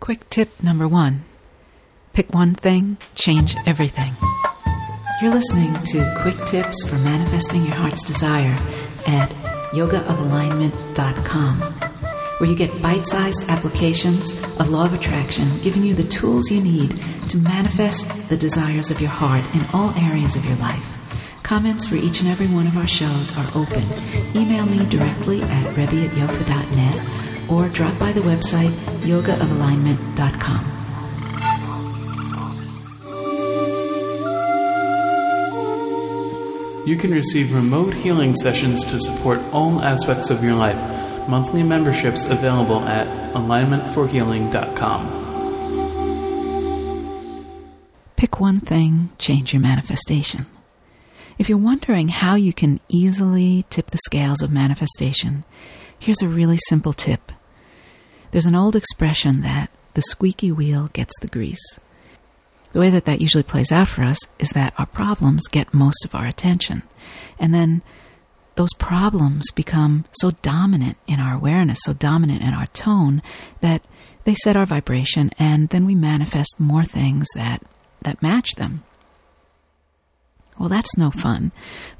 Quick tip number one pick one thing, change everything. You're listening to Quick Tips for Manifesting Your Heart's Desire at yogaofalignment.com, where you get bite sized applications of Law of Attraction, giving you the tools you need to manifest the desires of your heart in all areas of your life. Comments for each and every one of our shows are open. Email me directly at rebbie at yofa.net or drop by the website yogaofalignment.com. You can receive remote healing sessions to support all aspects of your life. Monthly memberships available at alignmentforhealing.com. Pick one thing, change your manifestation. If you're wondering how you can easily tip the scales of manifestation, here's a really simple tip. There's an old expression that the squeaky wheel gets the grease. The way that that usually plays out for us is that our problems get most of our attention. And then those problems become so dominant in our awareness, so dominant in our tone, that they set our vibration and then we manifest more things that, that match them. Well, that's no fun,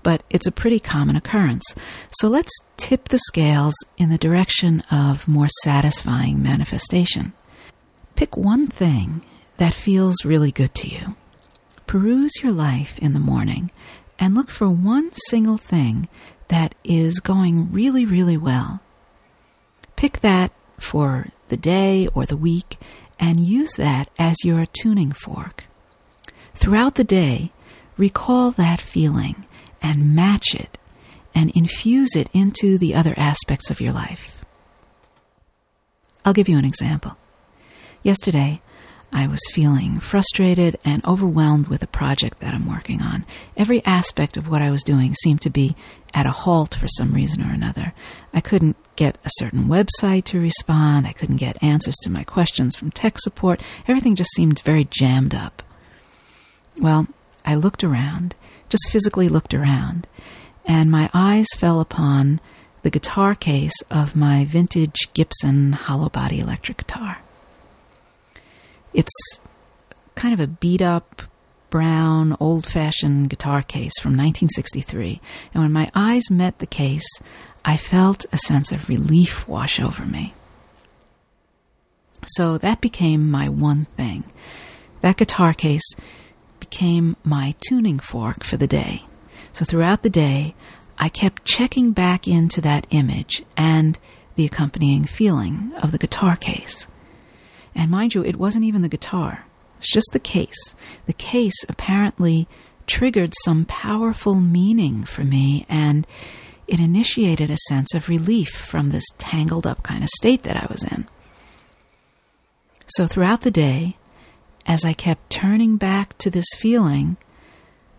but it's a pretty common occurrence. So let's tip the scales in the direction of more satisfying manifestation. Pick one thing that feels really good to you. Peruse your life in the morning and look for one single thing that is going really, really well. Pick that for the day or the week and use that as your tuning fork. Throughout the day, recall that feeling and match it and infuse it into the other aspects of your life. I'll give you an example. Yesterday, I was feeling frustrated and overwhelmed with a project that I'm working on. Every aspect of what I was doing seemed to be at a halt for some reason or another. I couldn't get a certain website to respond, I couldn't get answers to my questions from tech support. Everything just seemed very jammed up. Well, I looked around, just physically looked around, and my eyes fell upon the guitar case of my vintage Gibson hollow body electric guitar. It's kind of a beat up, brown, old fashioned guitar case from 1963, and when my eyes met the case, I felt a sense of relief wash over me. So that became my one thing. That guitar case became my tuning fork for the day. So throughout the day, I kept checking back into that image and the accompanying feeling of the guitar case. And mind you, it wasn't even the guitar, it's just the case. The case apparently triggered some powerful meaning for me, and it initiated a sense of relief from this tangled up kind of state that I was in. So throughout the day, as I kept turning back to this feeling,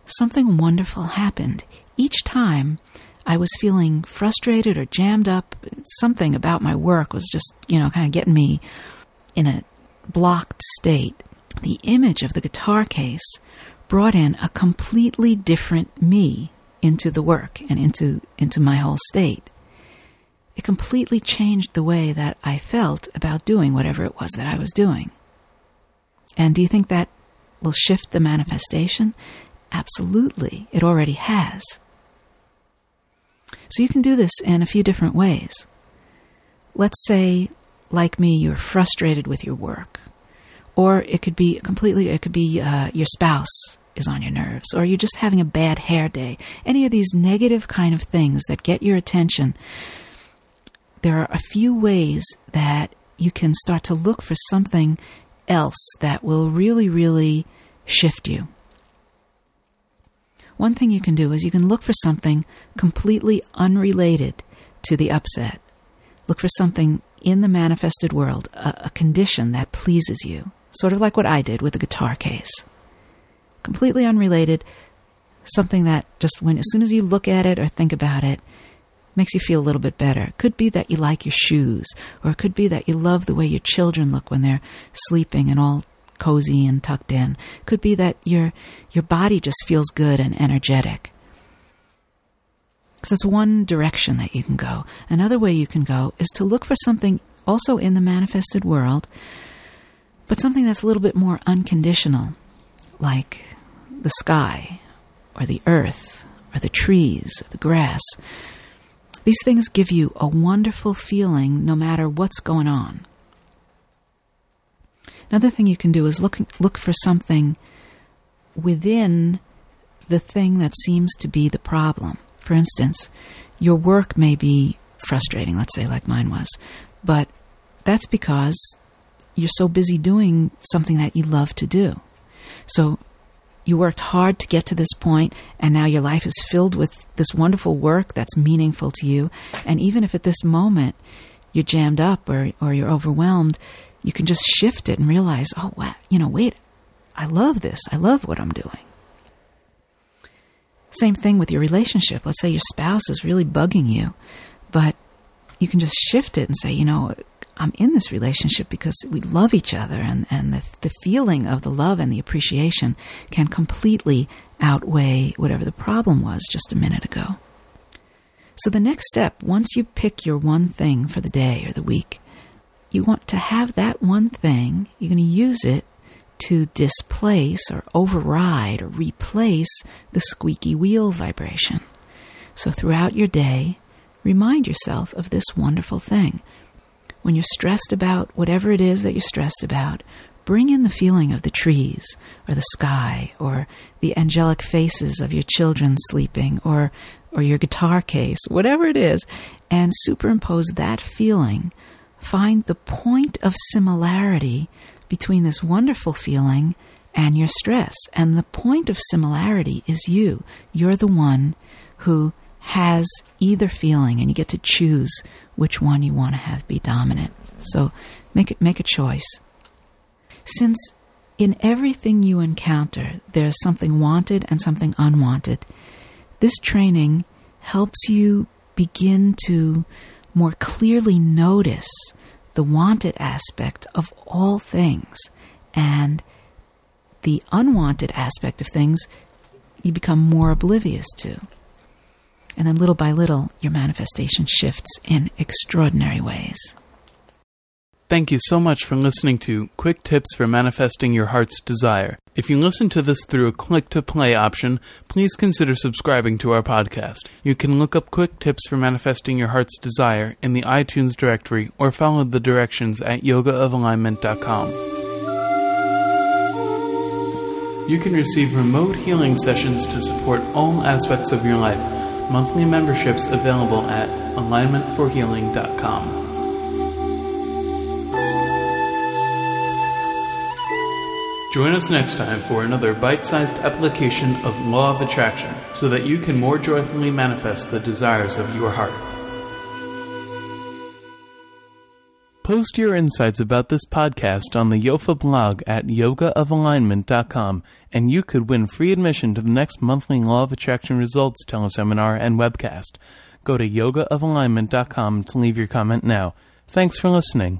something wonderful happened. Each time I was feeling frustrated or jammed up, something about my work was just, you know, kind of getting me in a blocked state. The image of the guitar case brought in a completely different me into the work and into, into my whole state. It completely changed the way that I felt about doing whatever it was that I was doing. And do you think that will shift the manifestation? Absolutely. It already has. So you can do this in a few different ways. Let's say, like me, you're frustrated with your work. Or it could be completely, it could be uh, your spouse is on your nerves, or you're just having a bad hair day. Any of these negative kind of things that get your attention. There are a few ways that you can start to look for something else that will really, really shift you. One thing you can do is you can look for something completely unrelated to the upset. Look for something in the manifested world, a, a, condition that pleases you, sort of like what I did with the guitar case. Completely unrelated, something that just when, as soon as you look at it or think about it, makes you feel a little bit better. It could be that you like your shoes, or it could be that you love the way your children look when they're sleeping and all cozy and tucked in. It could be that your your body just feels good and energetic. So that's one direction that you can go. Another way you can go is to look for something also in the manifested world but something that's a little bit more unconditional, like the sky, or the earth, or the trees, or the grass. These things give you a wonderful feeling no matter what's going on. Another thing you can do is look, look for something within the thing that seems to be the problem. For instance, your work may be frustrating, let's say, like mine was, but that's because you're so busy doing something that you love to do. So you worked hard to get to this point, and now your life is filled with this wonderful work that's meaningful to you. And even if at this moment you're jammed up or, or you're overwhelmed, you can just shift it and realize, oh, wow, you know, wait, I love this. I love what I'm doing. Same thing with your relationship. Let's say your spouse is really bugging you, but you can just shift it and say, you know, I'm in this relationship because we love each other, and, and the, the feeling of the love and the appreciation can completely outweigh whatever the problem was just a minute ago. So, the next step, once you pick your one thing for the day or the week, you want to have that one thing, you're going to use it to displace or override or replace the squeaky wheel vibration. So throughout your day, remind yourself of this wonderful thing. When you're stressed about whatever it is that you're stressed about, bring in the feeling of the trees or the sky or the angelic faces of your children sleeping or or your guitar case, whatever it is, and superimpose that feeling. Find the point of similarity between this wonderful feeling and your stress. And the point of similarity is you. You're the one who has either feeling, and you get to choose which one you want to have be dominant. So make it make a choice. Since in everything you encounter there's something wanted and something unwanted, this training helps you begin to more clearly notice the wanted aspect of all things and the unwanted aspect of things you become more oblivious to. And then little by little, your manifestation shifts in extraordinary ways. Thank you so much for listening to Quick Tips for Manifesting Your Heart's Desire. If you listen to this through a click to play option, please consider subscribing to our podcast. You can look up Quick Tips for Manifesting Your Heart's Desire in the iTunes directory or follow the directions at yogaofalignment.com. You can receive remote healing sessions to support all aspects of your life. Monthly memberships available at alignmentforhealing.com. Join us next time for another bite sized application of Law of Attraction so that you can more joyfully manifest the desires of your heart. Post your insights about this podcast on the Yofa blog at yogaofalignment.com, and you could win free admission to the next monthly Law of Attraction Results teleseminar and webcast. Go to yogaofalignment.com to leave your comment now. Thanks for listening.